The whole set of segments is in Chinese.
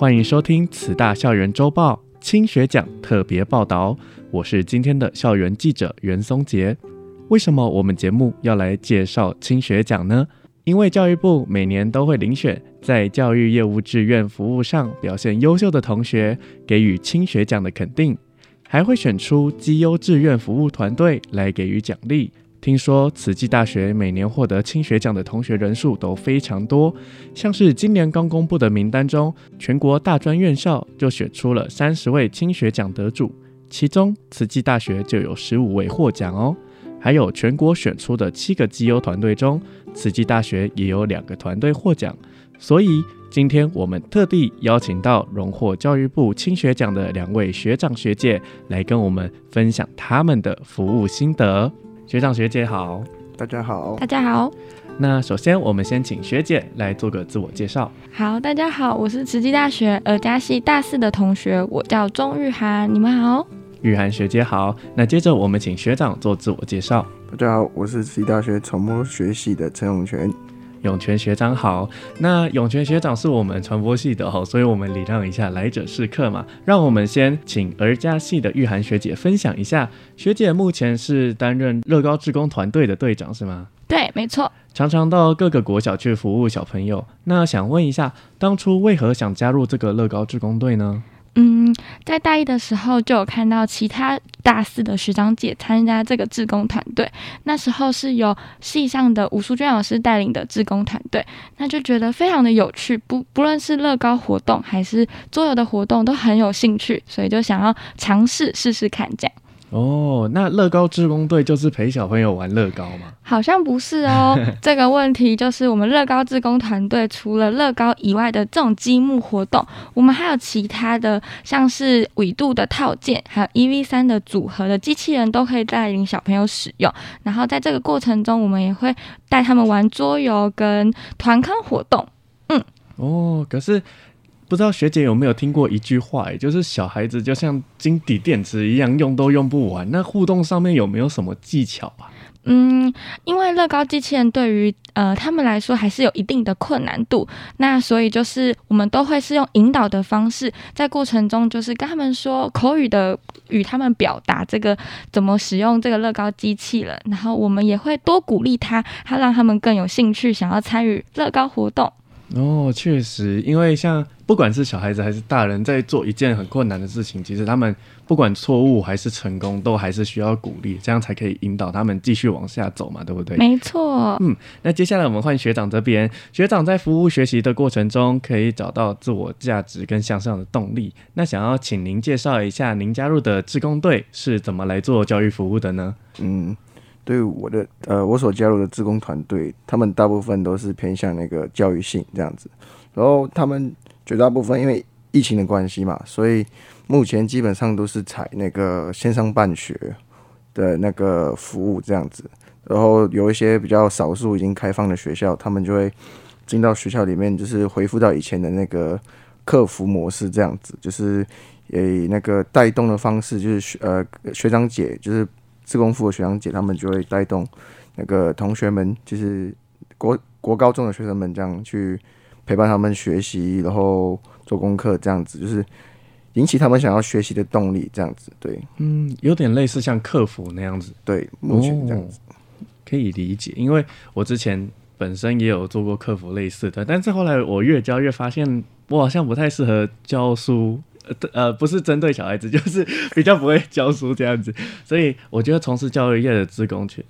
欢迎收听慈大校园周报青学奖特别报道，我是今天的校园记者袁松杰。为什么我们节目要来介绍青学奖呢？因为教育部每年都会遴选在教育业务志愿服务上表现优秀的同学，给予青学奖的肯定，还会选出绩优志愿服务团队来给予奖励。听说慈济大学每年获得青学奖的同学人数都非常多，像是今年刚公布的名单中，全国大专院校就选出了三十位青学奖得主，其中慈济大学就有十五位获奖哦。还有全国选出的七个绩优团队中，慈济大学也有两个团队获奖。所以今天我们特地邀请到荣获教育部青学奖的两位学长学姐来跟我们分享他们的服务心得。学长学姐好，大家好，大家好。那首先我们先请学姐来做个自我介绍。好，大家好，我是慈济大学耳家系大四的同学，我叫钟玉涵，你们好。玉涵学姐好。那接着我们请学长做自我介绍。大家好，我是慈济大学传播学系的陈永泉。永泉学长好，那涌泉学长是我们传播系的哦，所以我们礼让一下，来者是客嘛。让我们先请儿家系的玉涵学姐分享一下，学姐目前是担任乐高志工团队的队长是吗？对，没错。常常到各个国小去服务小朋友，那想问一下，当初为何想加入这个乐高志工队呢？嗯，在大一的时候就有看到其他大四的学长姐参加这个志工团队，那时候是由系上的吴淑娟老师带领的志工团队，那就觉得非常的有趣，不不论是乐高活动还是桌游的活动都很有兴趣，所以就想要尝试试试看这样。哦，那乐高志工队就是陪小朋友玩乐高吗？好像不是哦。这个问题就是我们乐高志工团队除了乐高以外的这种积木活动，我们还有其他的，像是纬度的套件，还有 E V 三的组合的机器人，都可以带领小朋友使用。然后在这个过程中，我们也会带他们玩桌游跟团康活动。嗯，哦，可是。不知道学姐有没有听过一句话，就是小孩子就像金底电池一样，用都用不完。那互动上面有没有什么技巧啊？嗯，因为乐高机器人对于呃他们来说还是有一定的困难度，那所以就是我们都会是用引导的方式，在过程中就是跟他们说口语的与他们表达这个怎么使用这个乐高机器人，然后我们也会多鼓励他，他让他们更有兴趣想要参与乐高活动。哦，确实，因为像不管是小孩子还是大人，在做一件很困难的事情，其实他们不管错误还是成功，都还是需要鼓励，这样才可以引导他们继续往下走嘛，对不对？没错。嗯，那接下来我们换学长这边，学长在服务学习的过程中，可以找到自我价值跟向上的动力。那想要请您介绍一下，您加入的志工队是怎么来做教育服务的呢？嗯。对我的呃，我所加入的志工团队，他们大部分都是偏向那个教育性这样子，然后他们绝大部分因为疫情的关系嘛，所以目前基本上都是采那个线上办学的那个服务这样子，然后有一些比较少数已经开放的学校，他们就会进到学校里面，就是恢复到以前的那个客服模式这样子，就是以那个带动的方式，就是学呃学长姐就是。自工服的学长姐，他们就会带动那个同学们，就是国国高中的学生们，这样去陪伴他们学习，然后做功课，这样子就是引起他们想要学习的动力，这样子。对，嗯，有点类似像客服那样子。对，目前这样子、哦、可以理解，因为我之前本身也有做过客服类似的，但是后来我越教越发现，我好像不太适合教书。呃，不是针对小孩子，就是比较不会教书这样子，所以我觉得从事教育业的职工却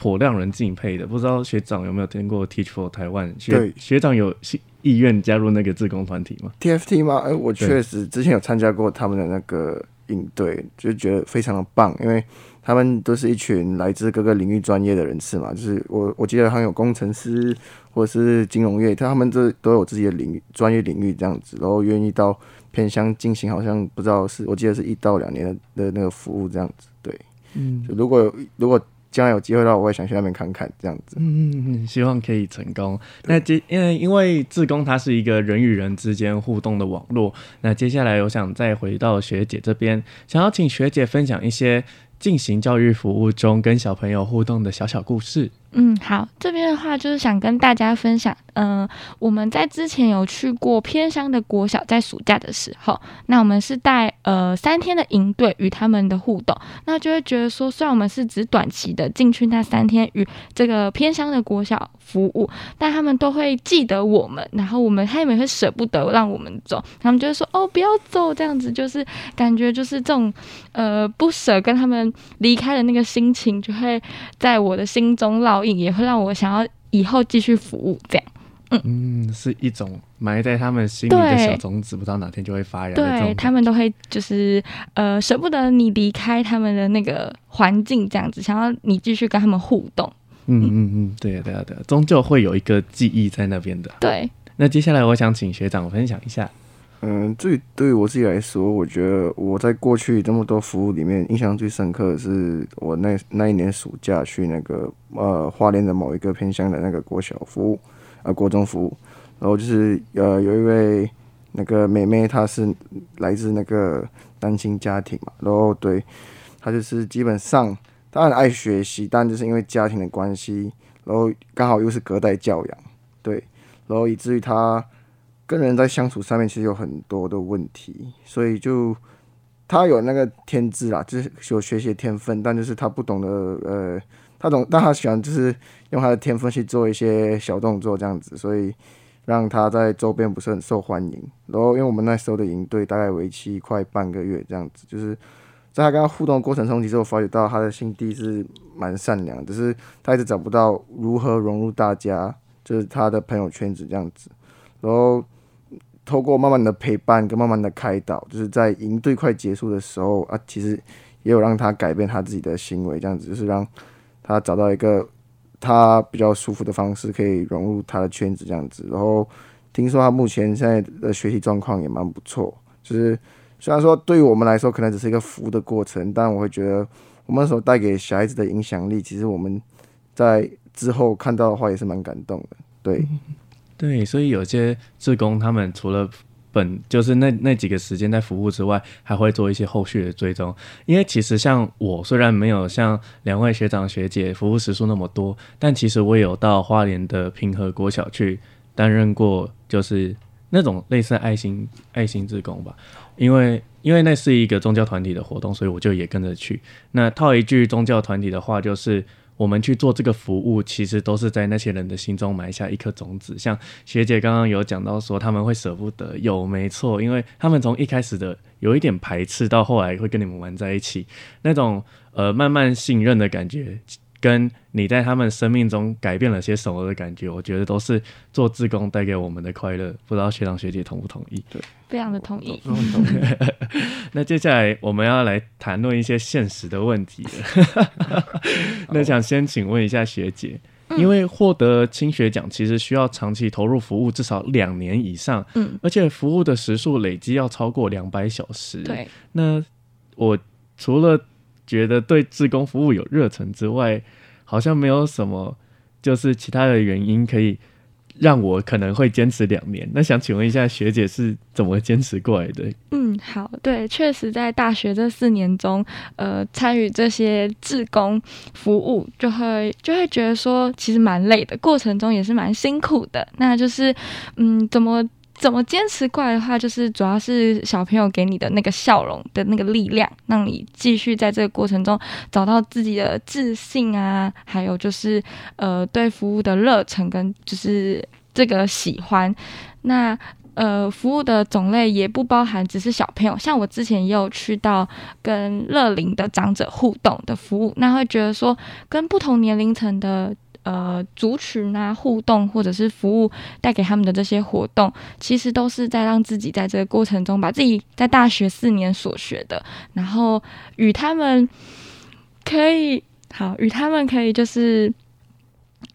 颇让人敬佩的。不知道学长有没有听过 Teach for Taiwan？学对学长有意愿加入那个志工团体吗？TFT 吗？哎、欸，我确实之前有参加过他们的那个应对，就觉得非常的棒，因为他们都是一群来自各个领域专业的人士嘛，就是我我记得好像有工程师或者是金融业，他们这都有自己的领域专业领域这样子，然后愿意到偏乡进行，好像不知道是我记得是一到两年的的那个服务这样子，对，嗯，如果如果。将来有机会的话，我也想去那边看看，这样子。嗯，希望可以成功。那接因为因为自工它是一个人与人之间互动的网络。那接下来我想再回到学姐这边，想要请学姐分享一些进行教育服务中跟小朋友互动的小小故事。嗯，好，这边的话就是想跟大家分享，嗯、我们在之前有去过偏乡的国小，在暑假的时候，那我们是带呃三天的营队与他们的互动，那就会觉得说，虽然我们是只短期的进去那三天与这个偏乡的国小服务，但他们都会记得我们，然后我们他们也会舍不得让我们走，他们就会说哦不要走这样子，就是感觉就是这种呃不舍跟他们离开的那个心情，就会在我的心中烙。也会让我想要以后继续服务，这样，嗯，嗯，是一种埋在他们心里的小种子，不知道哪天就会发芽。对，他们都会就是呃舍不得你离开他们的那个环境，这样子，想要你继续跟他们互动。嗯嗯嗯，对啊对啊对啊，终究会有一个记忆在那边的。对，那接下来我想请学长分享一下。嗯，最对于我自己来说，我觉得我在过去这么多服务里面，印象最深刻的是我那那一年暑假去那个呃花莲的某一个偏乡的那个国小服务，呃国中服务，然后就是呃有一位那个妹妹，她是来自那个单亲家庭嘛，然后对她就是基本上她很爱学习，但就是因为家庭的关系，然后刚好又是隔代教养，对，然后以至于她。跟人在相处上面其实有很多的问题，所以就他有那个天资啦，就是有学习天分，但就是他不懂得呃，他懂，但他喜欢就是用他的天分去做一些小动作这样子，所以让他在周边不是很受欢迎。然后因为我们那时候的营队大概为期快半个月这样子，就是在他跟他互动的过程中，其实我发觉到他的心地是蛮善良，只是他一直找不到如何融入大家，就是他的朋友圈子这样子，然后。透过慢慢的陪伴跟慢慢的开导，就是在营队快结束的时候啊，其实也有让他改变他自己的行为，这样子就是让他找到一个他比较舒服的方式，可以融入他的圈子这样子。然后听说他目前现在的学习状况也蛮不错，就是虽然说对于我们来说可能只是一个服务的过程，但我会觉得我们所带给小孩子的影响力，其实我们在之后看到的话也是蛮感动的，对。对，所以有些志工他们除了本就是那那几个时间在服务之外，还会做一些后续的追踪。因为其实像我虽然没有像两位学长学姐服务时数那么多，但其实我也有到花莲的平和国小去担任过，就是那种类似爱心爱心志工吧。因为因为那是一个宗教团体的活动，所以我就也跟着去。那套一句宗教团体的话，就是。我们去做这个服务，其实都是在那些人的心中埋下一颗种子。像学姐刚刚有讲到说，他们会舍不得，有没错，因为他们从一开始的有一点排斥，到后来会跟你们玩在一起，那种呃慢慢信任的感觉。跟你在他们生命中改变了些什么的感觉，我觉得都是做志工带给我们的快乐。不知道学长学姐同不同意？对，非常的 同意。那接下来我们要来谈论一些现实的问题了。那想先请问一下学姐，因为获得青学奖其实需要长期投入服务，至少两年以上。嗯，而且服务的时数累积要超过两百小时。对，那我除了觉得对志工服务有热忱之外，好像没有什么，就是其他的原因可以让我可能会坚持两年。那想请问一下学姐是怎么坚持过来的？嗯，好，对，确实在大学这四年中，呃，参与这些志工服务，就会就会觉得说，其实蛮累的，过程中也是蛮辛苦的。那就是，嗯，怎么？怎么坚持过来的话，就是主要是小朋友给你的那个笑容的那个力量，让你继续在这个过程中找到自己的自信啊，还有就是呃对服务的热忱跟就是这个喜欢。那呃服务的种类也不包含只是小朋友，像我之前也有去到跟乐龄的长者互动的服务，那会觉得说跟不同年龄层的。呃族群啊互动，或者是服务带给他们的这些活动，其实都是在让自己在这个过程中把自己在大学四年所学的，然后与他们可以好与他们可以就是。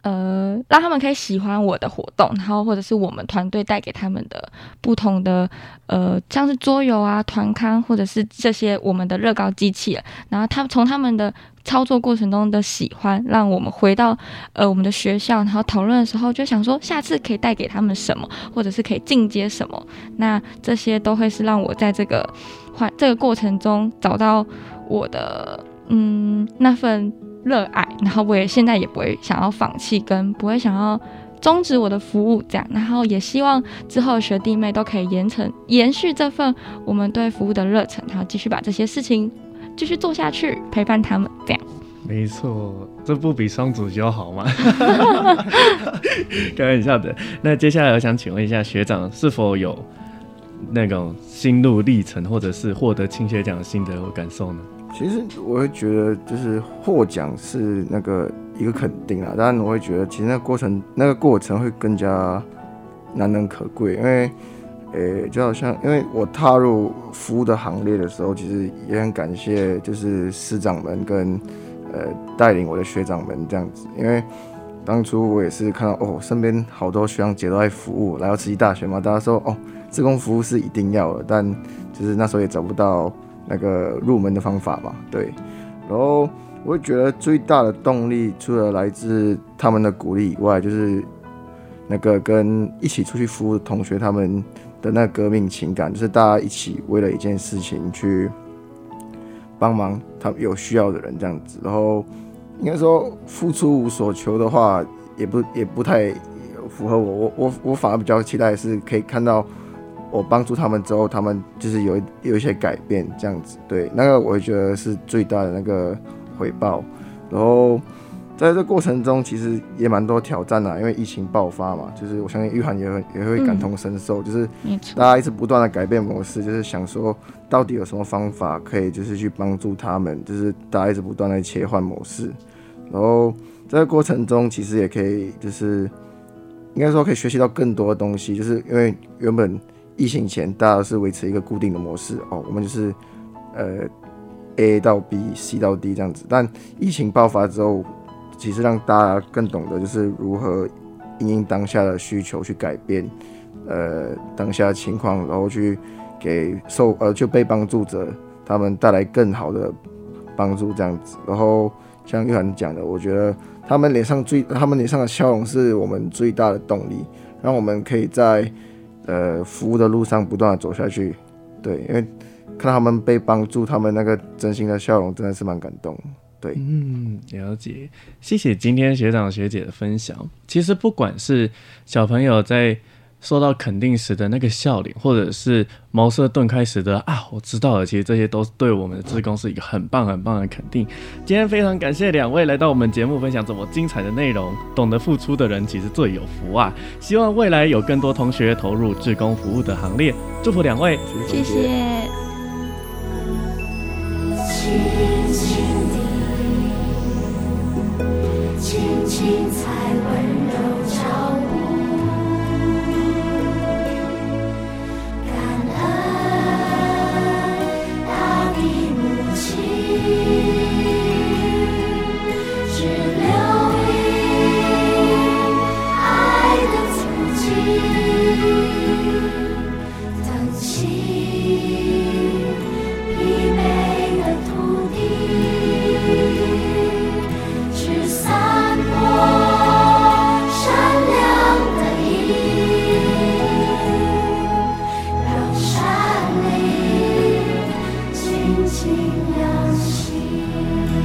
呃，让他们可以喜欢我的活动，然后或者是我们团队带给他们的不同的呃，像是桌游啊、团康，或者是这些我们的乐高机器人，然后他们从他们的操作过程中的喜欢，让我们回到呃我们的学校，然后讨论的时候就想说，下次可以带给他们什么，或者是可以进阶什么，那这些都会是让我在这个环这个过程中找到我的嗯那份。热爱，然后我也现在也不会想要放弃，跟不会想要终止我的服务，这样，然后也希望之后学弟妹都可以延承、延续这份我们对服务的热忱，然后继续把这些事情继续做下去，陪伴他们，这样。没错，这不比双主修好吗？开玩笑的。那接下来我想请问一下学长，是否有那种心路历程，或者是获得青学奖的心得和感受呢？其实我会觉得，就是获奖是那个一个肯定啊，当然我会觉得，其实那个过程那个过程会更加难能可贵，因为，诶，就好像因为我踏入服务的行列的时候，其实也很感谢，就是师长们跟呃带领我的学长们这样子，因为当初我也是看到哦，身边好多学长姐都在服务，来到慈济大学嘛，大家说哦，志工服务是一定要的，但就是那时候也找不到。那个入门的方法嘛，对，然后我会觉得最大的动力，除了来自他们的鼓励以外，就是那个跟一起出去服务的同学他们的那革命情感，就是大家一起为了一件事情去帮忙他们有需要的人这样子。然后应该说付出无所求的话，也不也不太符合我，我我我反而比较期待是可以看到。我帮助他们之后，他们就是有有一些改变，这样子，对，那个我会觉得是最大的那个回报。然后在这过程中，其实也蛮多挑战的，因为疫情爆发嘛，就是我相信玉涵也会也会感同身受，嗯、就是大家一直不断的改变模式，就是想说到底有什么方法可以就是去帮助他们，就是大家一直不断的切换模式。然后在这个过程中，其实也可以就是应该说可以学习到更多的东西，就是因为原本。疫情前，大家是维持一个固定的模式哦，我们就是呃 A 到 B、C 到 D 这样子。但疫情爆发之后，其实让大家更懂得就是如何因应当下的需求去改变呃当下的情况，然后去给受呃就被帮助者他们带来更好的帮助这样子。然后像玉涵讲的，我觉得他们脸上最他们脸上的笑容是我们最大的动力，让我们可以在。呃，服务的路上不断的走下去，对，因为看到他们被帮助，他们那个真心的笑容真的是蛮感动，对，嗯，了解，谢谢今天学长学姐的分享。其实不管是小朋友在。受到肯定时的那个笑脸，或者是茅塞顿开时的啊，我知道了。其实这些都是对我们的志工是一个很棒很棒的肯定。今天非常感谢两位来到我们节目分享这么精彩的内容。懂得付出的人其实最有福啊！希望未来有更多同学投入志工服务的行列。祝福两位，谢谢。轻轻地，轻轻踩让山林静静亮起。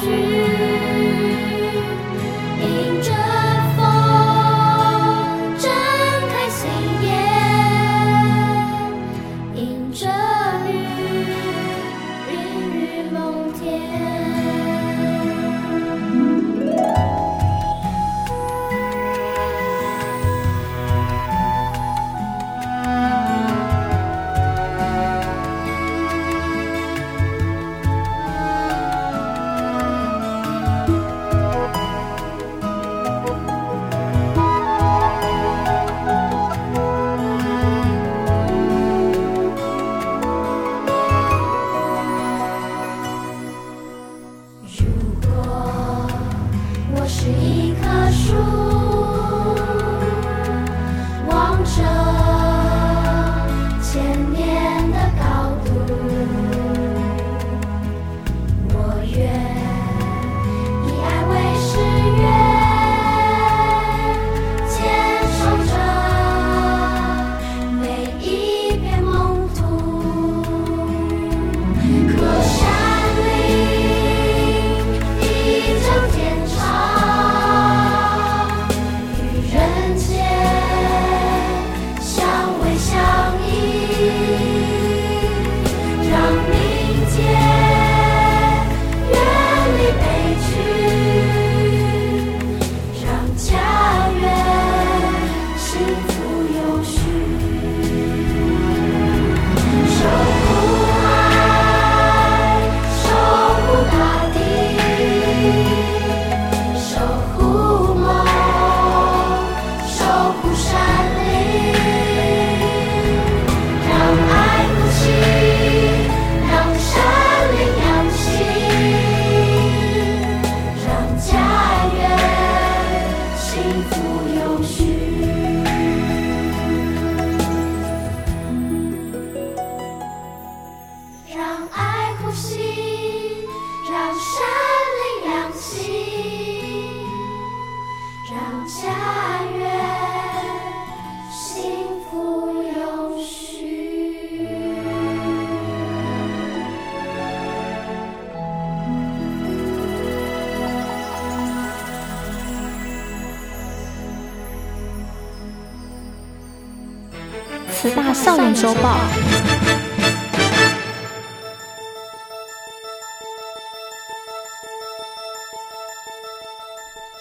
慈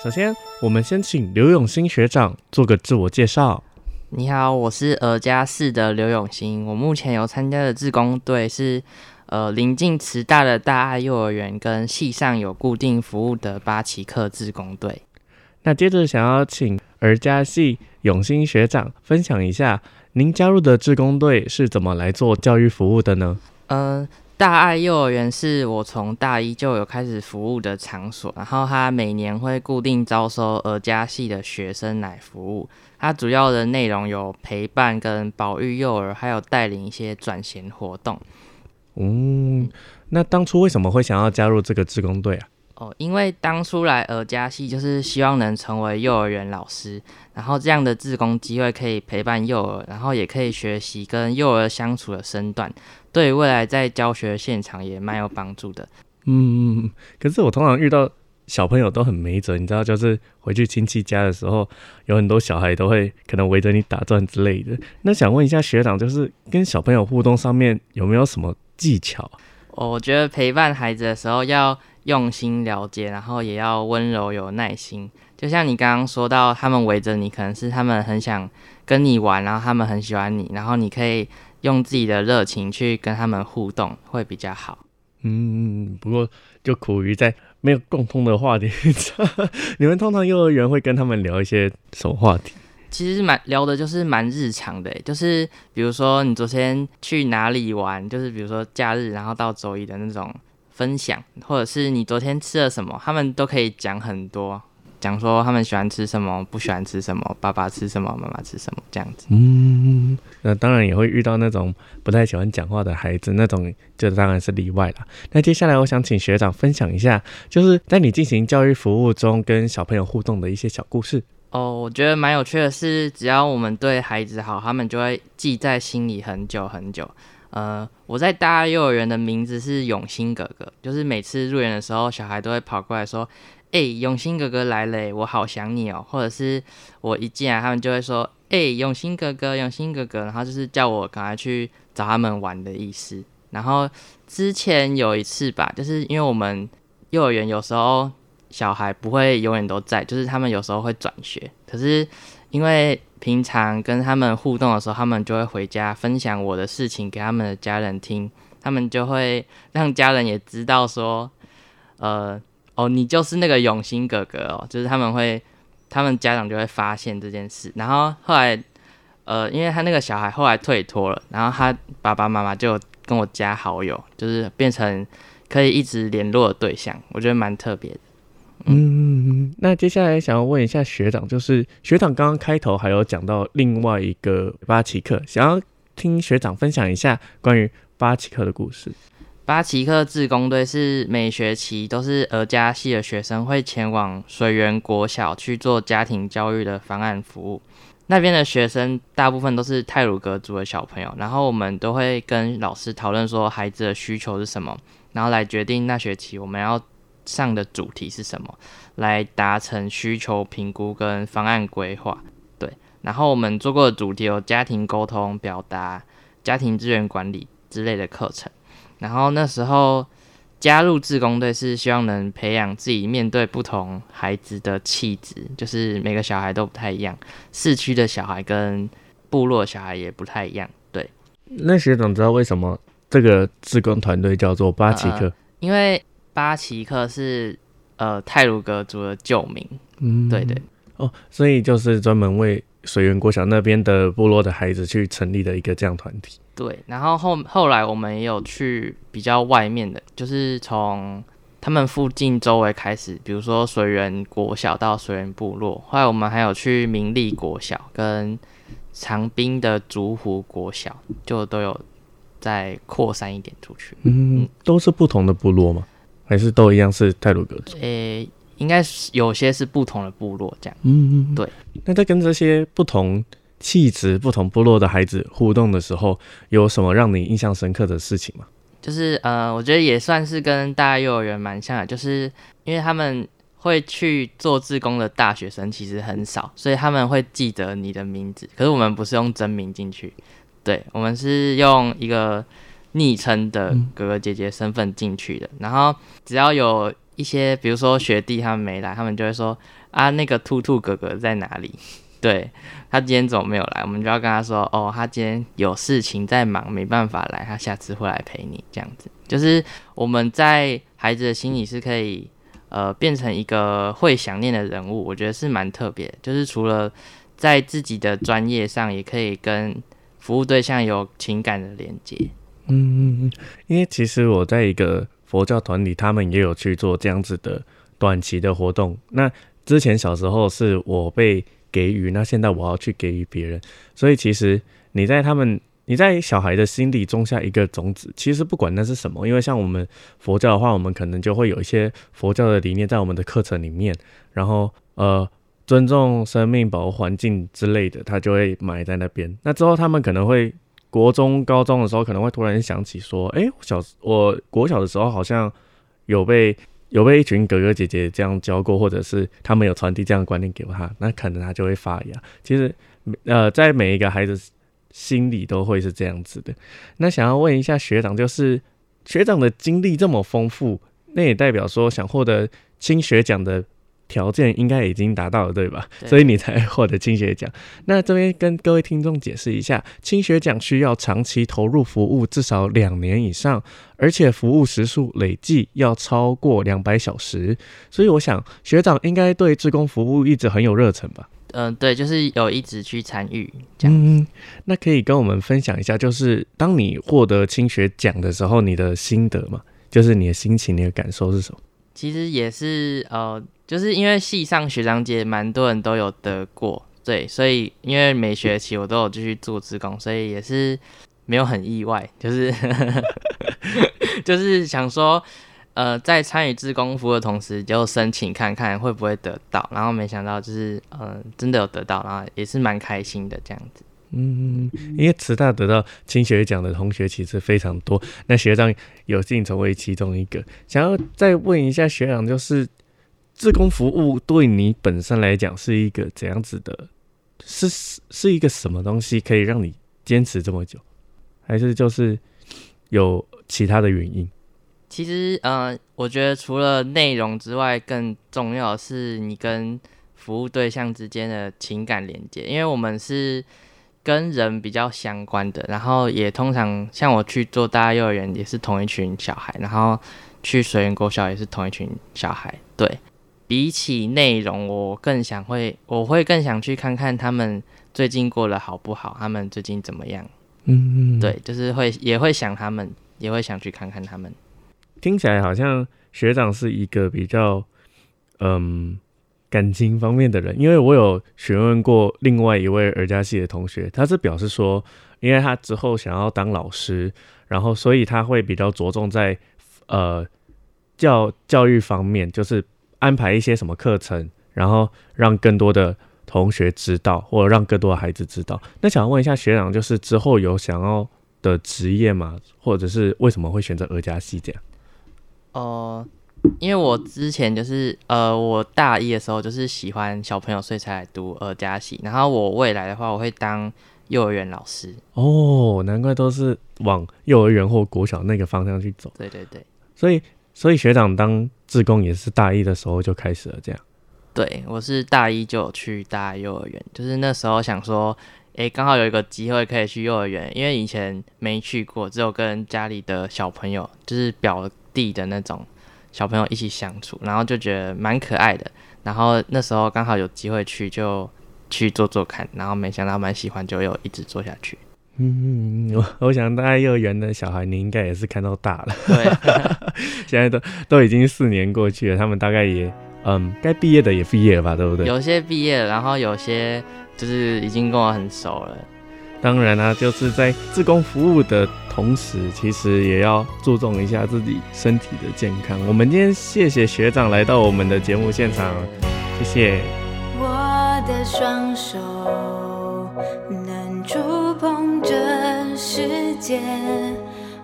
首先，我们先请刘永新学长做个自我介绍。你好，我是儿家四的刘永新。我目前有参加的志工队是，呃，临近慈大的大爱幼儿园跟系上有固定服务的八旗克志工队。那接着想要请儿家系永新学长分享一下。您加入的志工队是怎么来做教育服务的呢？嗯、呃，大爱幼儿园是我从大一就有开始服务的场所，然后它每年会固定招收儿家系的学生来服务。它主要的内容有陪伴跟保育幼儿，还有带领一些转型活动。嗯，那当初为什么会想要加入这个志工队啊？哦，因为当初来儿家系就是希望能成为幼儿园老师，然后这样的自工机会可以陪伴幼儿，然后也可以学习跟幼儿相处的身段，对未来在教学现场也蛮有帮助的。嗯，可是我通常遇到小朋友都很没辙，你知道，就是回去亲戚家的时候，有很多小孩都会可能围着你打转之类的。那想问一下学长，就是跟小朋友互动上面有没有什么技巧？我觉得陪伴孩子的时候要。用心了解，然后也要温柔有耐心。就像你刚刚说到，他们围着你，可能是他们很想跟你玩，然后他们很喜欢你，然后你可以用自己的热情去跟他们互动，会比较好。嗯，不过就苦于在没有共通的话题。你们通常幼儿园会跟他们聊一些什么话题？其实蛮聊的，就是蛮日常的，就是比如说你昨天去哪里玩，就是比如说假日，然后到周一的那种。分享，或者是你昨天吃了什么，他们都可以讲很多，讲说他们喜欢吃什么，不喜欢吃什么，爸爸吃什么，妈妈吃什么，这样子。嗯，那当然也会遇到那种不太喜欢讲话的孩子，那种就当然是例外了。那接下来我想请学长分享一下，就是在你进行教育服务中跟小朋友互动的一些小故事。哦，我觉得蛮有趣的是，只要我们对孩子好，他们就会记在心里很久很久。呃，我在大幼儿园的名字是永兴哥哥，就是每次入园的时候，小孩都会跑过来说：“哎、永兴哥哥来了，我好想你哦。”或者是我一进来，他们就会说：“哎、永兴哥哥，永兴哥哥。”然后就是叫我赶快去找他们玩的意思。然后之前有一次吧，就是因为我们幼儿园有时候小孩不会永远都在，就是他们有时候会转学，可是因为平常跟他们互动的时候，他们就会回家分享我的事情给他们的家人听，他们就会让家人也知道说，呃，哦，你就是那个永兴哥哥哦，就是他们会，他们家长就会发现这件事，然后后来，呃，因为他那个小孩后来退脱了，然后他爸爸妈妈就跟我加好友，就是变成可以一直联络的对象，我觉得蛮特别的。嗯，那接下来想要问一下学长，就是学长刚刚开头还有讲到另外一个巴奇克，想要听学长分享一下关于巴奇克的故事。巴奇克自工队是每学期都是俄家系的学生会前往水源国小去做家庭教育的方案服务，那边的学生大部分都是泰鲁格族的小朋友，然后我们都会跟老师讨论说孩子的需求是什么，然后来决定那学期我们要。上的主题是什么？来达成需求评估跟方案规划。对，然后我们做过的主题有家庭沟通、表达、家庭资源管理之类的课程。然后那时候加入志工队是希望能培养自己面对不同孩子的气质，就是每个小孩都不太一样，市区的小孩跟部落小孩也不太一样。对，那学长知道为什么这个志工团队叫做巴奇克？呃，因为。巴奇克是呃泰鲁格族的旧名，嗯，对对哦，所以就是专门为水源国小那边的部落的孩子去成立的一个这样团体。对，然后后后来我们也有去比较外面的，就是从他们附近周围开始，比如说水源国小到水源部落，后来我们还有去明利国小跟长滨的竹湖国小，就都有再扩散一点出去。嗯，嗯都是不同的部落吗？还是都一样是泰鲁格族？诶、欸，应该是有些是不同的部落这样。嗯嗯，对。那在跟这些不同气质、不同部落的孩子互动的时候，有什么让你印象深刻的事情吗？就是呃，我觉得也算是跟大家幼儿园蛮像的，就是因为他们会去做志工的大学生其实很少，所以他们会记得你的名字。可是我们不是用真名进去，对，我们是用一个。昵称的哥哥姐姐身份进去的，嗯，然后只要有一些，比如说学弟他们没来，他们就会说啊，那个兔兔哥哥在哪里？对，他今天怎么没有来？我们就要跟他说，哦，他今天有事情在忙，没办法来，他下次会来陪你。这样子，就是我们在孩子的心里是可以呃变成一个会想念的人物，我觉得是蛮特别。就是除了在自己的专业上，也可以跟服务对象有情感的连接。嗯嗯嗯，因为其实我在一个佛教团体，他们也有去做这样子的短期的活动。那之前小时候是我被给予，那现在我要去给予别人。所以其实你在他们，你在小孩的心里种下一个种子，其实不管那是什么，因为像我们佛教的话，我们可能就会有一些佛教的理念在我们的课程里面，然后呃尊重生命、保护环境之类的，他就会埋在那边。那之后他们可能会。国中、高中的时候，可能会突然想起说：“哎、小我国小的时候好像有被有被一群哥哥姐姐这样教过，或者是他们有传递这样的观念给他，那可能他就会发芽。其实，呃，在每一个孩子心里都会是这样子的。那想要问一下学长，就是学长的经历这么丰富，那也代表说想获得青学奖的。”条件应该已经达到了，对吧？对，所以你才获得青学奖。那这边跟各位听众解释一下，青学奖需要长期投入服务至少两年以上，而且服务时数累计要超过两百小时。所以我想学长应该对志工服务一直很有热忱吧？嗯、呃，对，就是有一直去参与这样。嗯，那可以跟我们分享一下，就是当你获得青学奖的时候，你的心得吗？就是你的心情、你的感受是什么？其实也是呃。就是因为系上学长姐蛮多人都有得过，对，所以因为每学期我都有继续做志工，所以也是没有很意外，就是 就是想说，呃，在参与志工服的同时，就申请看看会不会得到，然后没想到就是，嗯、呃，真的有得到，然后也是蛮开心的这样子。嗯，因为慈大得到青学奖的同学其实非常多，那学长有幸成为其中一个。想要再问一下学长，就是自工服务对你本身来讲是一个怎样子的？是是一个什么东西可以让你坚持这么久？还是就是有其他的原因？其实，呃，我觉得除了内容之外，更重要的是你跟服务对象之间的情感连接，因为我们是。跟人比较相关的，然后也通常像我去做大幼儿园也是同一群小孩，然后去水源国小也是同一群小孩。对，比起内容，我更想会，我会更想去看看他们最近过得好不好，他们最近怎么样。嗯，对，就是会也会想他们，也会想去看看他们。听起来好像学长是一个比较，嗯。感情方面的人，因为我有询问过另外一位儿家系的同学，他是表示说，因为他之后想要当老师，然后所以他会比较着重在呃教教育方面，就是安排一些什么课程，然后让更多的同学知道，或者让更多的孩子知道。那想要问一下学长，就是之后有想要的职业吗？或者是为什么会选择儿家系这样？哦、呃。因为我之前就是呃，我大一的时候就是喜欢小朋友，所以才来读儿家系。然后我未来的话，我会当幼儿园老师。哦，难怪都是往幼儿园或国小那个方向去走。对对对，所以所以学长当志工也是大一的时候就开始了这样。对，我是大一就有去大幼儿园，就是那时候想说，诶，刚好有一个机会可以去幼儿园，因为以前没去过，只有跟家里的小朋友，就是表弟的那种。小朋友一起相处，然后就觉得蛮可爱的。然后那时候刚好有机会去，就去做做看。然后没想到蛮喜欢，就又一直做下去。嗯，我我想大概幼儿园的小孩，你应该也是看到大了。对，现在都都已经四年过去了，他们大概也嗯，该毕业的也毕业了吧，对不对？有些毕业了，然后有些就是已经跟我很熟了。当然啦、啊，就是在自工服务的同时，其实也要注重一下自己身体的健康。我们今天谢谢学长来到我们的节目现场，谢谢。我的双手界，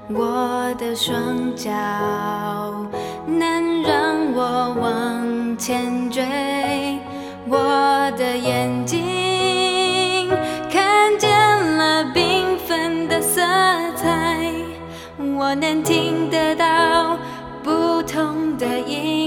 我的双脚能让我往前追，我的眼睛看见了缤纷的色彩。我能听得到不同的音。